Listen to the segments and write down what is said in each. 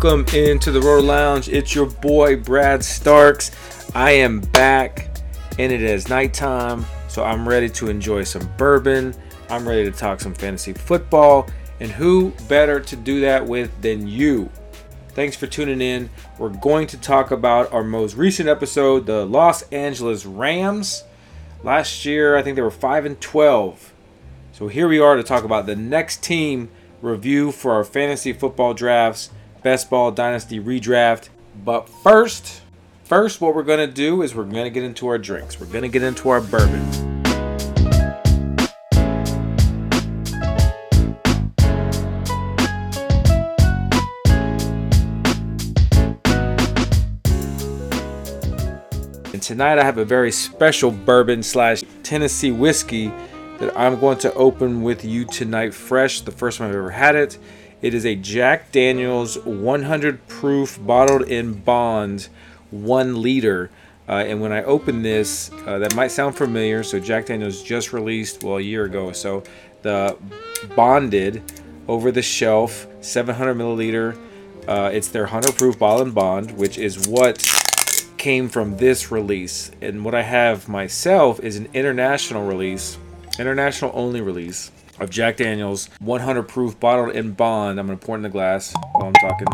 Welcome into the Roto Lounge. It's your boy Brad Starks. I am back, and it is nighttime, so I'm ready to enjoy some bourbon. I'm ready to talk some fantasy football, and who better to do that with than you? Thanks for tuning in. We're going to talk about our most recent episode, the Los Angeles Rams. Last year, I think they were 5 and 12. So here we are to talk about the next team review for our fantasy football drafts, best ball dynasty redraft. But first, first what we're going to do is we're going to get into our drinks. We're going to get into our bourbon. And tonight I have a very special bourbon slash Tennessee whiskey that I'm going to open with you tonight fresh. The first time I've ever had it. It is a Jack Daniels 100 proof bottled in bond, one liter. Uh, and when I open this, uh, that might sound familiar. So Jack Daniels just released, well, a year ago. So the bonded over the shelf 700 milliliter. Uh, it's their 100 proof bottle and bond, which is what came from this release. And what I have myself is an international release international only release of Jack Daniels 100 proof bottled in bond. I'm going to pour it in the glass while I'm talking.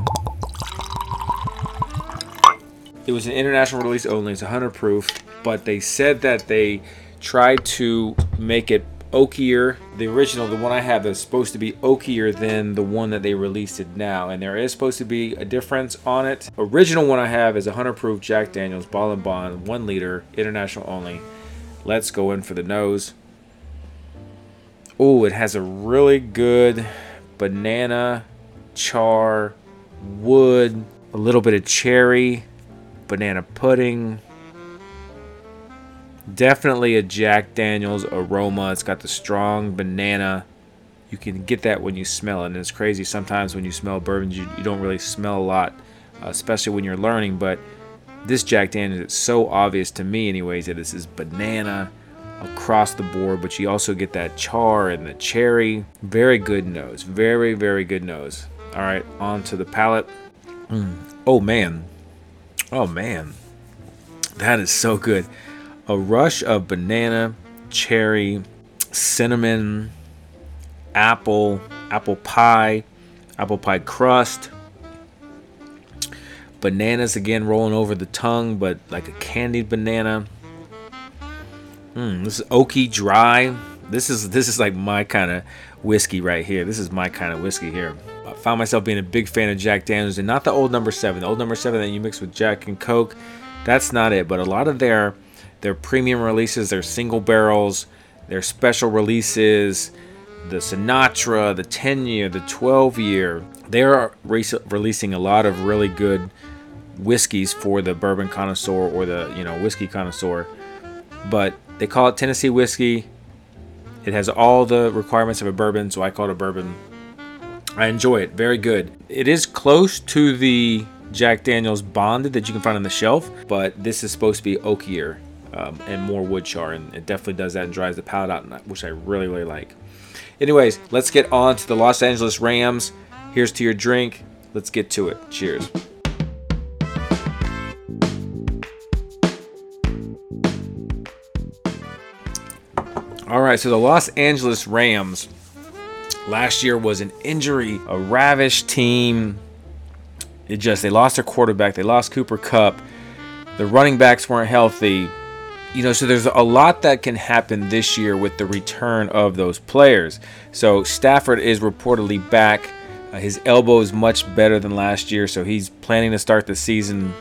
It was an international release only. It's 100 proof, but they said that they tried to make it oakier. The original, the one I have, is supposed to be oakier than the one that they released it now, and there is supposed to be a difference on it. Original one I have is 100 proof Jack Daniels bottle and bond, one liter, international only. Let's go in for the nose. Oh, it has a really good banana, char, wood, a little bit of cherry, banana pudding. Definitely a Jack Daniels aroma. It's got the strong banana. You can get that when you smell it. And it's crazy. Sometimes when you smell bourbons, you, you don't really smell a lot, uh, especially when you're learning. But this Jack Daniels, it's so obvious to me, anyways, that this is banana across the board, but you also get that char and the cherry. Very good nose. Very, very good nose. All right, on to the palate. Mm. Oh, man. Oh, man. That is so good. A rush of banana, cherry, cinnamon, apple, apple pie, apple pie crust. Bananas again rolling over the tongue, but like a candied banana. Mm, this is oaky, dry. This is this is like my kind of whiskey right here. This is my kind of whiskey here. I found myself being a big fan of Jack Daniels and not the old number seven. The old number seven that you mix with Jack and Coke, that's not it. But a lot of their their premium releases, their single barrels, their special releases, the Sinatra, the 10 year, the 12 year, they are re- releasing a lot of really good whiskeys for the bourbon connoisseur or the you know whiskey connoisseur. But they call it Tennessee whiskey. It has all the requirements of a bourbon, so I call it a bourbon. I enjoy it. Very good. It is close to the Jack Daniels Bonded that you can find on the shelf, but this is supposed to be oakier um, and more wood char, and it definitely does that and dries the palate out, which I really, really like. Anyways, let's get on to the Los Angeles Rams. Here's to your drink. Let's get to it. Cheers. All right, so the Los Angeles Rams last year was an injury, a ravished team. It just they lost their quarterback, they lost Cooper Kupp, The running backs weren't healthy. You know, so there's a lot that can happen this year with the return of those players. So Stafford is reportedly back. Uh, his elbow is much better than last year, so he's planning to start the season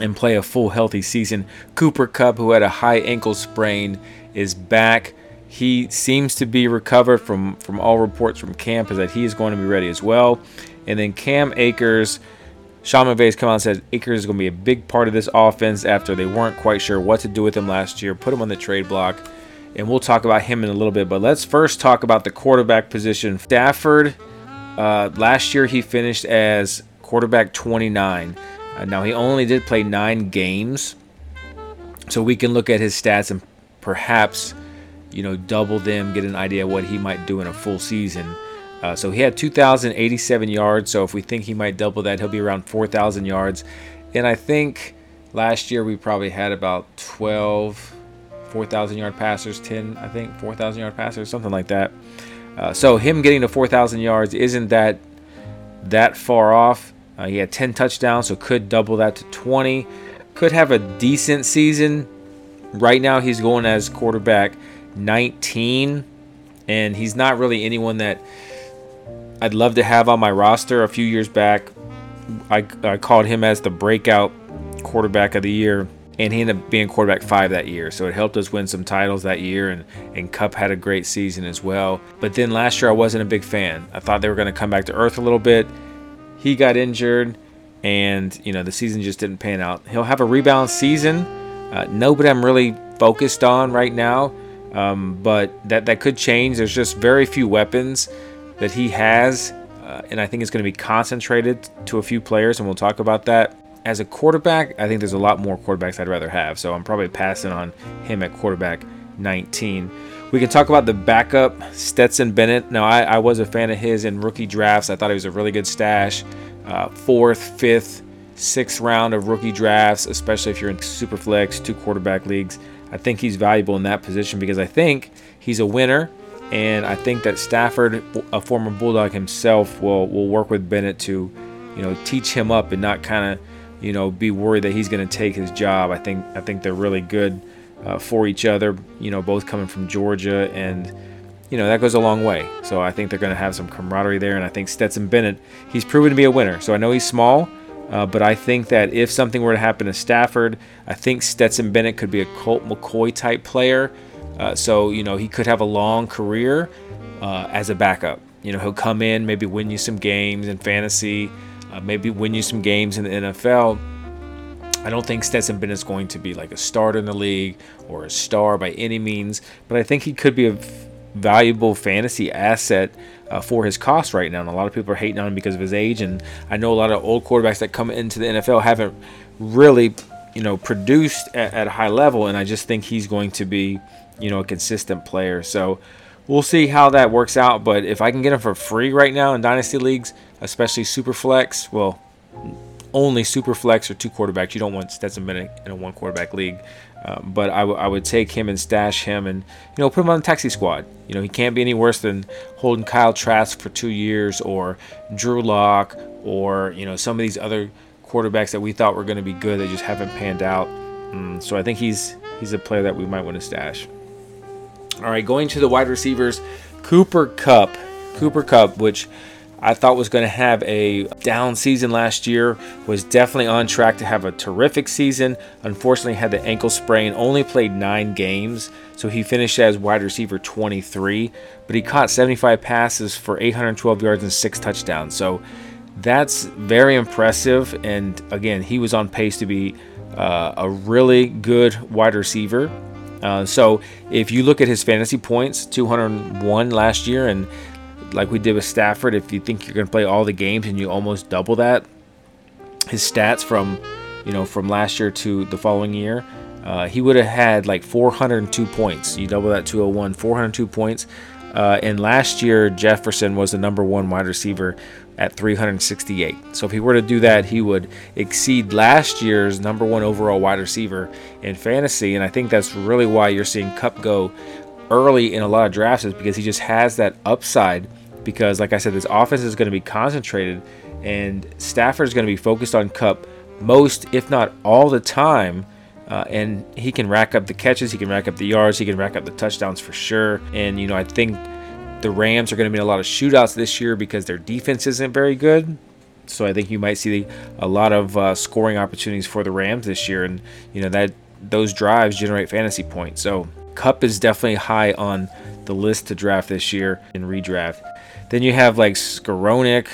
and play a full healthy season. Cooper Kupp, who had a high ankle sprain, is back. He seems to be recovered from from all reports from camp is that he is going to be ready as well. And then Cam Akers, Sean McVay's come out and said Akers is going to be a big part of this offense after they weren't quite sure what to do with him last year. Put him on the trade block. And we'll talk about him in a little bit. But let's first talk about the quarterback position. Stafford, uh, last year he finished as quarterback 29. Uh, now he only did play nine games. So we can look at his stats and perhaps you know, double them, get an idea what he might do in a full season. Uh, so he had 2,087 yards. So if we think he might double that, he'll be around 4,000 yards. And I think last year we probably had about 12, 4,000 yard passers, 10, I think, 4,000 yard passers, something like that. Uh, so him getting to 4,000 yards isn't that that far off. Uh, he had 10 touchdowns, so could double that to 20. Could have a decent season. Right now, he's going as quarterback 19, and he's not really anyone that I'd love to have on my roster. A few years back, I, I called him as the breakout quarterback of the year and he ended up being quarterback five that year. So it helped us win some titles that year, and, and Kupp had a great season as well. But then last year, I wasn't a big fan. I thought they were going to come back to earth a little bit. He got injured, and you know the season just didn't pan out. He'll have a rebound season. Uh, nobody I'm really focused on right now, um, but that that could change. There's just very few weapons that he has, uh, and I think it's going to be concentrated to a few players, and we'll talk about that as a quarterback, I think there's a lot more quarterbacks I'd rather have. So I'm probably passing on him at quarterback 19. We can talk about the backup, Stetson Bennett. Now, I, I was a fan of his in rookie drafts. I thought he was a really good stash. Uh, fourth, fifth, sixth round of rookie drafts, especially if you're in super flex, two quarterback leagues. I think he's valuable in that position because I think he's a winner. And I think that Stafford, a former Bulldog himself, will, will work with Bennett to, you know, teach him up and not kind of you know, be worried that he's going to take his job. I think I think they're really good uh, for each other. You know, both coming from Georgia, and you know that goes a long way. So I think they're going to have some camaraderie there. And I think Stetson Bennett, he's proven to be a winner. So I know he's small, uh, but I think that if something were to happen to Stafford, I think Stetson Bennett could be a Colt McCoy type player. Uh, so you know he could have a long career uh, as a backup. You know he'll come in, maybe win you some games in fantasy uh, maybe win you some games in the NFL. I don't think Stetson Bennett's going to be like a starter in the league or a star by any means, but I think he could be a valuable fantasy asset uh, for his cost right now. And a lot of people are hating on him because of his age. And I know a lot of old quarterbacks that come into the NFL haven't really, you know, produced at, at a high level. And I just think he's going to be, you know, a consistent player. So we'll see how that works out. But if I can get him for free right now in dynasty leagues, especially super flex, well, only super flex or two quarterbacks. You don't want Stetson Bennett in a one quarterback league. Um, but I, w- I would take him and stash him and you know put him on the taxi squad. You know he can't be any worse than holding Kyle Trask for two years or Drew Lock or you know some of these other quarterbacks that we thought were going to be good that just haven't panned out. Mm, so I think he's he's a player that we might want to stash. All right, going to the wide receivers, Cooper Kupp, Cooper Kupp, which I thought was going to have a down season last year, was definitely on track to have a terrific season. Unfortunately, had the ankle sprain, only played nine games, so he finished as wide receiver 23, but he caught 75 passes for 812 yards and six touchdowns. So that's very impressive. And again, he was on pace to be uh, a really good wide receiver. Uh, so if you look at his fantasy points, 201 last year, and like we did with Stafford, if you think you're going to play all the games and you almost double that, his stats from you know from last year to the following year, uh, he would have had like 402 points. You double that 201, 402 points. Uh, and last year, Jefferson was the number one wide receiver at 368. So if he were to do that, he would exceed last year's number one overall wide receiver in fantasy. And I think that's really why you're seeing Kupp go early in a lot of drafts is because he just has that upside. Because, like I said, this offense is going to be concentrated, and Stafford is going to be focused on Kupp most, if not all, the time. Uh, and he can rack up the catches, he can rack up the yards, he can rack up the touchdowns for sure. And you know, I think the Rams are going to be in a lot of shootouts this year because their defense isn't very good. So I think you might see a lot of uh, scoring opportunities for the Rams this year, and you know that those drives generate fantasy points. So Kupp is definitely high on the list to draft this year in redraft. Then you have like Skowronek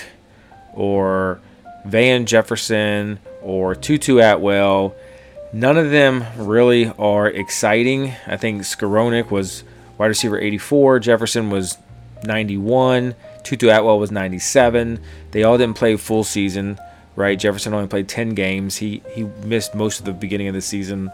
or Van Jefferson or Tutu Atwell. None of them really are exciting. I think Skowronek was wide receiver 84, Jefferson was 91, Tutu Atwell was 97. They all didn't play full season, right? Jefferson only played 10 games. He he missed most of the beginning of the season.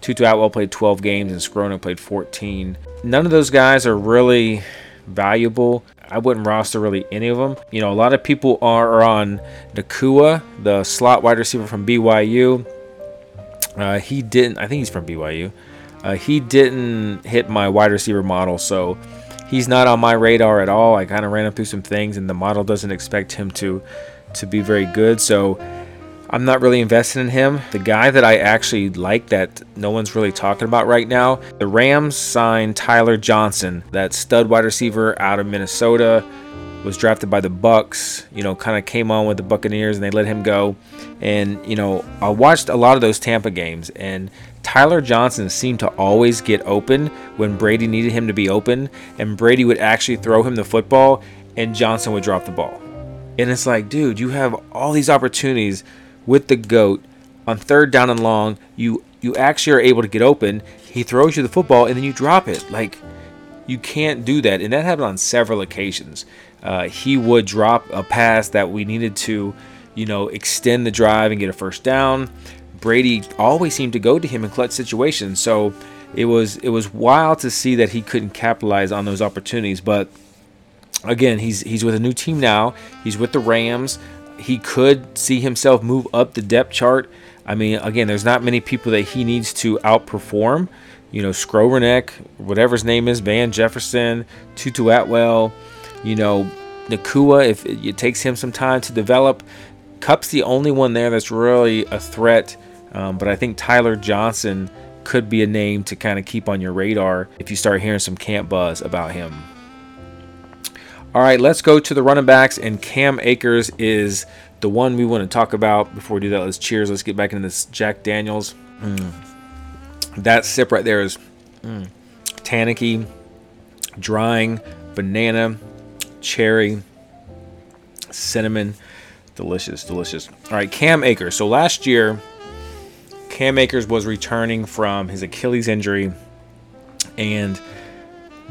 Tutu Atwell played 12 games and Skowronek played 14. None of those guys are really valuable. I wouldn't roster really any of them. You know, a lot of people are on Nacua, the slot wide receiver from BYU. Uh, he didn't. I think he's from BYU. Uh, he didn't hit my wide receiver model, so he's not on my radar at all. I kind of ran him through some things, and the model doesn't expect him to to be very good. So I'm not really invested in him. The guy that I actually like that no one's really talking about right now, the Rams signed Tyler Johnson, that stud wide receiver out of Minnesota was drafted by the Bucks, you know, kind of came on with the Buccaneers and they let him go. And, you know, I watched a lot of those Tampa games and Tyler Johnson seemed to always get open when Brady needed him to be open and Brady would actually throw him the football and Johnson would drop the ball. And it's like, dude, you have all these opportunities with the goat on third down and long. You you actually are able to get open. He throws you the football and then you drop it. Like you can't do that. And that happened on several occasions uh, he would drop a pass that we needed to, you know, extend the drive and get a first down. Brady always seemed to go to him in clutch situations. So it was it was wild to see that he couldn't capitalize on those opportunities. But again, he's he's with a new team now. He's with the Rams. He could see himself move up the depth chart. I mean, again, there's not many people that he needs to outperform. You know, Skowronek, whatever his name is, Van Jefferson, Tutu Atwell you know, Nacua, if it, it, takes him some time to develop, Kupp's the only one there that's really a threat. Um, but I think Tyler Johnson could be a name to kind of keep on your radar if you start hearing some camp buzz about him. All right, let's go to the running backs, and Cam Akers is the one we want to talk about. Before we do that, let's cheers. Let's get back into this Jack Daniels. Mm. That sip right there is mm, tannicky, drying, banana, cherry, cinnamon. Delicious, delicious. All right, Cam Akers. So last year, Cam Akers was returning from his Achilles injury, and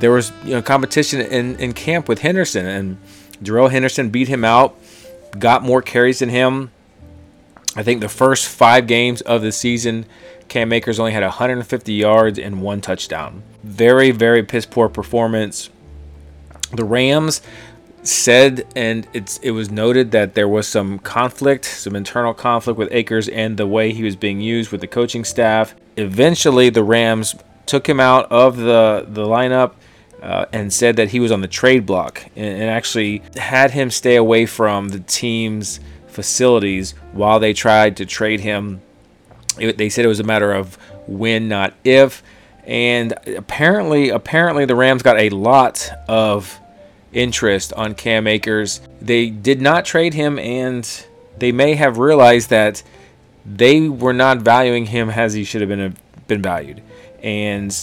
there was you know competition in, in camp with Henderson, and Darrell Henderson beat him out, got more carries than him. I think the first five games of the season, Cam Akers only had 150 yards and one touchdown. Very, very piss poor performance. The Rams said, and it's it was noted that there was some conflict, some internal conflict with Akers and the way he was being used with the coaching staff. Eventually, the Rams took him out of the the lineup. Uh, and said that he was on the trade block and, and actually had him stay away from the team's facilities while they tried to trade him. It, they said it was a matter of when, not if. And apparently, apparently the Rams got a lot of interest on Cam Akers. They did not trade him, and they may have realized that they were not valuing him as he should have been been valued. And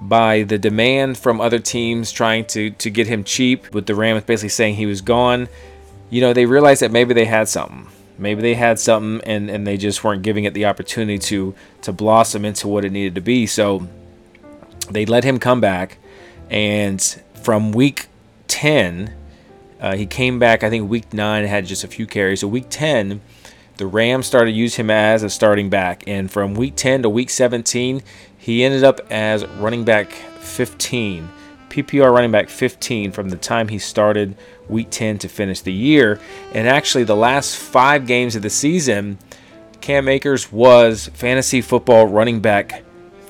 by the demand from other teams trying to to get him cheap, with the Rams basically saying he was gone, you know, they realized that maybe they had something. Maybe they had something and, and they just weren't giving it the opportunity to to blossom into what it needed to be. So they let him come back and from week 10, uh, he came back, I think week 9 had just a few carries. So week 10, the Rams started to use him as a starting back. And from week 10 to week 17, he ended up as running back 15. PPR running back 15 from the time he started week 10 to finish the year. And actually, the last five games of the season, Cam Akers was fantasy football running back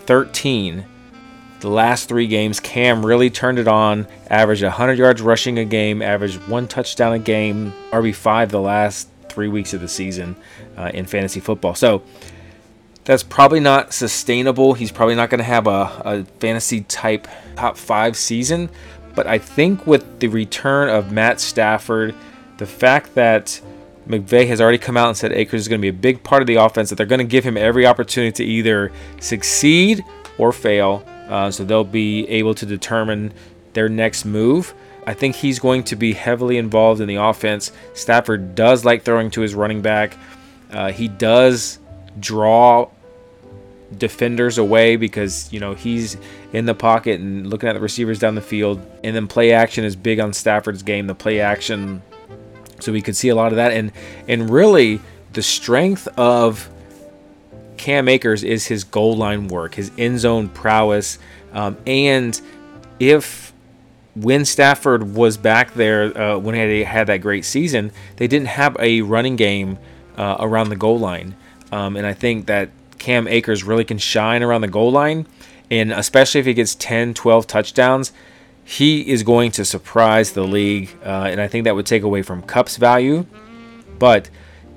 13 the last three games, Cam really turned it on, averaged 100 yards rushing a game, averaged one touchdown a game, RB5 the last three weeks of the season uh, in fantasy football. So that's probably not sustainable. He's probably not going to have a, a fantasy type top five season. But I think with the return of Matt Stafford, the fact that McVay has already come out and said Akers is going to be a big part of the offense, that they're going to give him every opportunity to either succeed or fail. Uh, so they'll be able to determine their next move. I think he's going to be heavily involved in the offense. Stafford does like throwing to his running back. Uh, he does draw defenders away because you know he's in the pocket and looking at the receivers down the field. And then play action is big on Stafford's game. The play action, so we could see a lot of that. And and really the strength of Cam Akers is his goal line work, his end zone prowess, um, and if when Stafford was back there, uh, when he had that great season, they didn't have a running game uh, around the goal line. Um, and I think that Cam Akers really can shine around the goal line. And especially if he gets 10, 12 touchdowns, he is going to surprise the league. Uh, and I think that would take away from Kupp's value. But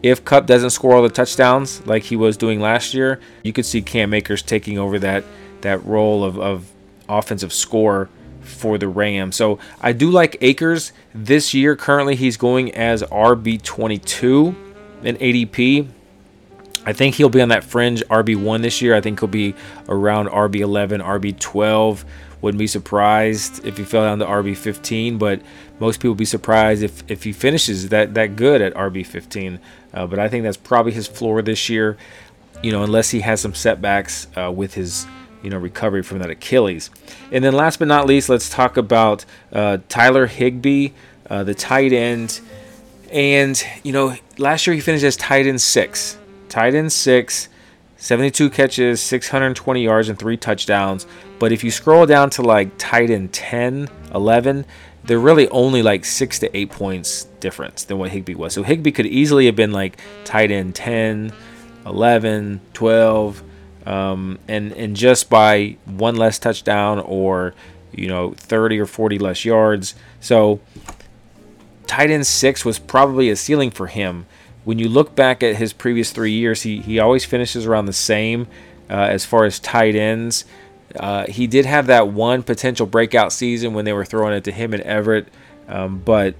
if Kupp doesn't score all the touchdowns like he was doing last year, you could see Cam Akers taking over that, that role of, of offensive score for the Rams. So I do like Akers this year. Currently, he's going as RB22 in ADP. I think he'll be on that fringe RB1 this year. I think he'll be around RB11, RB12. Wouldn't be surprised if he fell down to RB15, but most people be surprised if, if he finishes that, that good at RB15. Uh, but I think that's probably his floor this year, you know, unless he has some setbacks uh, with his you know recovery from that Achilles. And then last but not least, let's talk about uh, Tyler Higbee, uh, the tight end. And you know, last year he finished as tight end six, tight end six, 72 catches, 620 yards, and three touchdowns. But if you scroll down to like tight end 10, 11, they're really only like six to eight points difference than what Higbee was. So Higbee could easily have been like tight end 10, 11, 12 um, and and just by one less touchdown or you know 30 or 40 less yards. So tight end six was probably a ceiling for him. When you look back at his previous three years, he he always finishes around the same uh, as far as tight ends. Uh, he did have that one potential breakout season when they were throwing it to him and Everett, um, but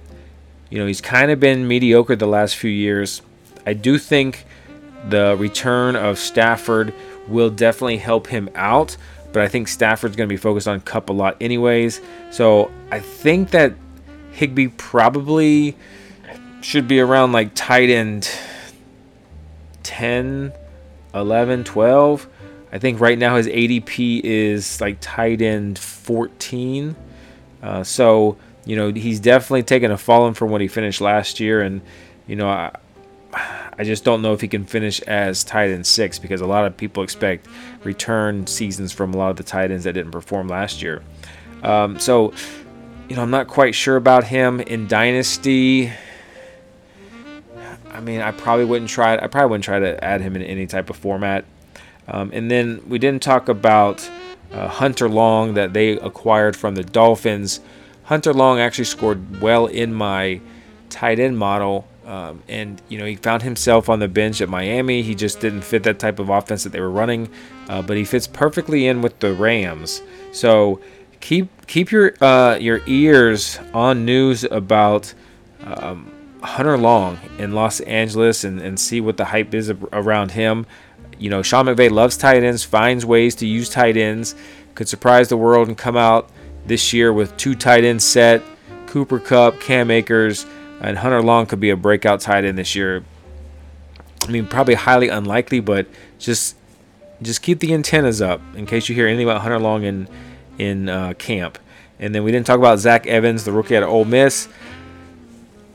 you know he's kind of been mediocre the last few years. I do think the return of Stafford will definitely help him out. But I think Stafford's going to be focused on Kupp a lot, anyways. So I think that Higbee probably should be around like tight end 10, 11, 12. I think right now his ADP is like tight end 14. Uh, so, you know, he's definitely taken a fallen from what he finished last year. And, you know, I, I just don't know if he can finish as tight end six because a lot of people expect return seasons from a lot of the tight ends that didn't perform last year. Um, so, you know, I'm not quite sure about him in Dynasty. I mean, I probably wouldn't try. I probably wouldn't try to add him in any type of format. Um, and then we didn't talk about uh, Hunter Long that they acquired from the Dolphins. Hunter Long actually scored well in my tight end model um, and you know he found himself on the bench at Miami. He just didn't fit that type of offense that they were running, uh, but he fits perfectly in with the Rams. So keep keep your uh, your ears on news about um, Hunter Long in Los Angeles and, and see what the hype is around him. You know, Sean McVay loves tight ends, finds ways to use tight ends, could surprise the world and come out this year with two tight ends set, Cooper Kupp, Cam Akers and Hunter Long could be a breakout tight end this year. I mean, probably highly unlikely, but just just keep the antennas up in case you hear anything about Hunter Long in in uh, camp. And then we didn't talk about Zach Evans, the rookie of Ole Miss.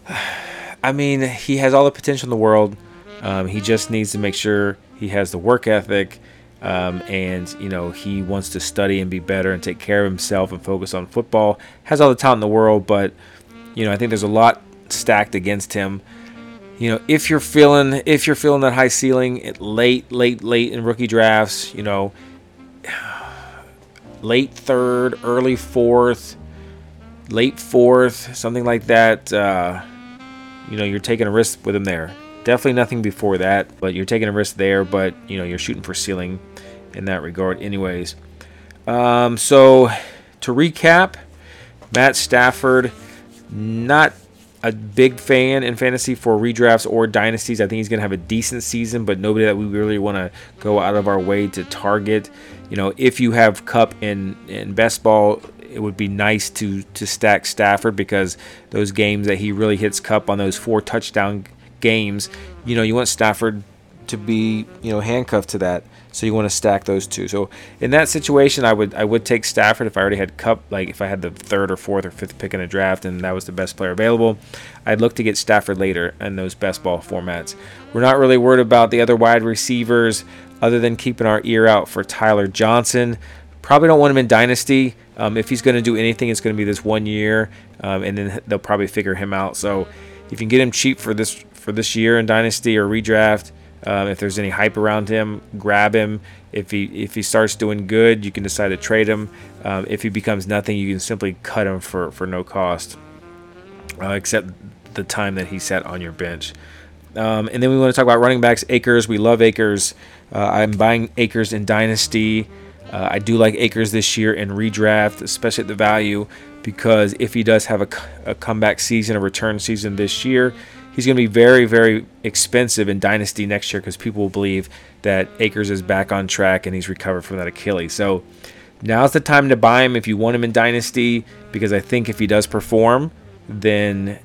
I mean, he has all the potential in the world. Um, he just needs to make sure he has the work ethic, um, and you know he wants to study and be better and take care of himself and focus on football. Has all the talent in the world, but you know I think there's a lot stacked against him. You know, if you're feeling if you're feeling that high ceiling late, late, late in rookie drafts, you know, late third, early fourth, late fourth, something like that. Uh, you know, you're taking a risk with him there. Definitely nothing before that, but you're taking a risk there. But you know, you're shooting for ceiling in that regard, anyways. Um, so to recap, Matt Stafford, not a big fan in fantasy for redrafts or dynasties. I think he's going to have a decent season, but nobody that we really want to go out of our way to target. You know, if you have Kupp in in best ball, it would be nice to to stack Stafford because those games that he really hits Kupp on those four touchdown games, you know, you want Stafford to be you know handcuffed to that. So you want to stack those two. So in that situation, I would I would take Stafford if I already had Kupp, like if I had the third or fourth or fifth pick in a draft and that was the best player available. I'd look to get Stafford later in those best ball formats. We're not really worried about the other wide receivers other than keeping our ear out for Tyler Johnson. Probably don't want him in Dynasty. Um, if he's going to do anything, it's going to be this one year, um, and then they'll probably figure him out. So if you can get him cheap for this for this year in Dynasty or redraft, um, if there's any hype around him, grab him. If he if he starts doing good, you can decide to trade him. Um, if he becomes nothing, you can simply cut him for for no cost, uh, except the time that he sat on your bench. Um, and then we want to talk about running backs. Akers, we love Akers. Uh, I'm buying Akers in Dynasty. Uh, I do like Akers this year in redraft, especially at the value, because if he does have a, a comeback season, a return season this year, he's going to be very, very expensive in Dynasty next year because people will believe that Akers is back on track and he's recovered from that Achilles. So now's the time to buy him if you want him in Dynasty because I think if he does perform, then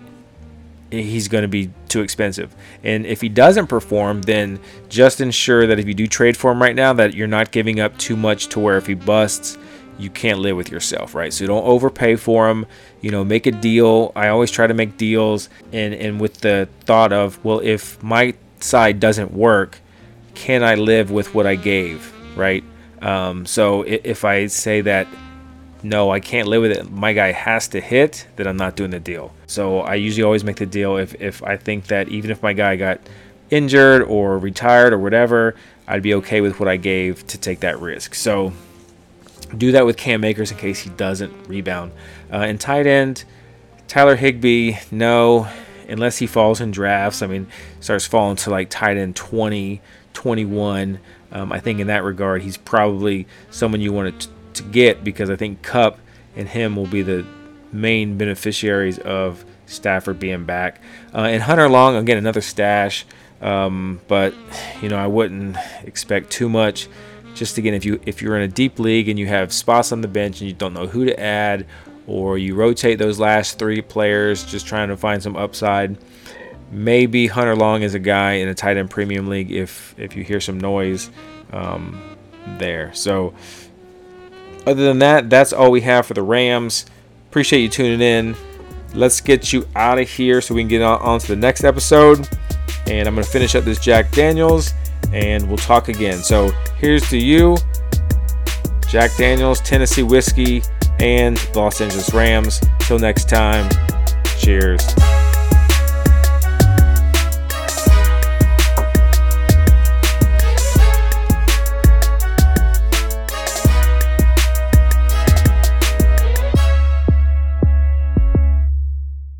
he's going to be too expensive. And if he doesn't perform, then just ensure that if you do trade for him right now, that you're not giving up too much to where if he busts, you can't live with yourself, right? So don't overpay for them. You know, make a deal. I always try to make deals, and and with the thought of, well, if my side doesn't work, can I live with what I gave, right? Um, so if I say that no, I can't live with it. My guy has to hit, then I'm not doing the deal. So I usually always make the deal if, if I think that even if my guy got injured or retired or whatever, I'd be okay with what I gave to take that risk. So do that with Cam Akers in case he doesn't rebound. Uh, and tight end, Tyler Higbee, no, unless he falls in drafts. I mean, starts falling to like tight end 20, 21. Um, I think in that regard, he's probably someone you want to, to get because I think Kupp and him will be the main beneficiaries of Stafford being back. Uh, and Hunter Long, again, another stash. Um, but, you know, I wouldn't expect too much just again if you if you're in a deep league and you have spots on the bench and you don't know who to add or you rotate those last three players just trying to find some upside maybe hunter long is a guy in a tight end premium league if if you hear some noise um, there. So other than that that's all we have for the rams. Appreciate you tuning in. Let's get you out of here so we can get on, on to the next episode. And i'm going to finish up this jack daniels and we'll talk again. So here's to you, Jack Daniels, Tennessee Whiskey, and Los Angeles Rams. Till next time, cheers.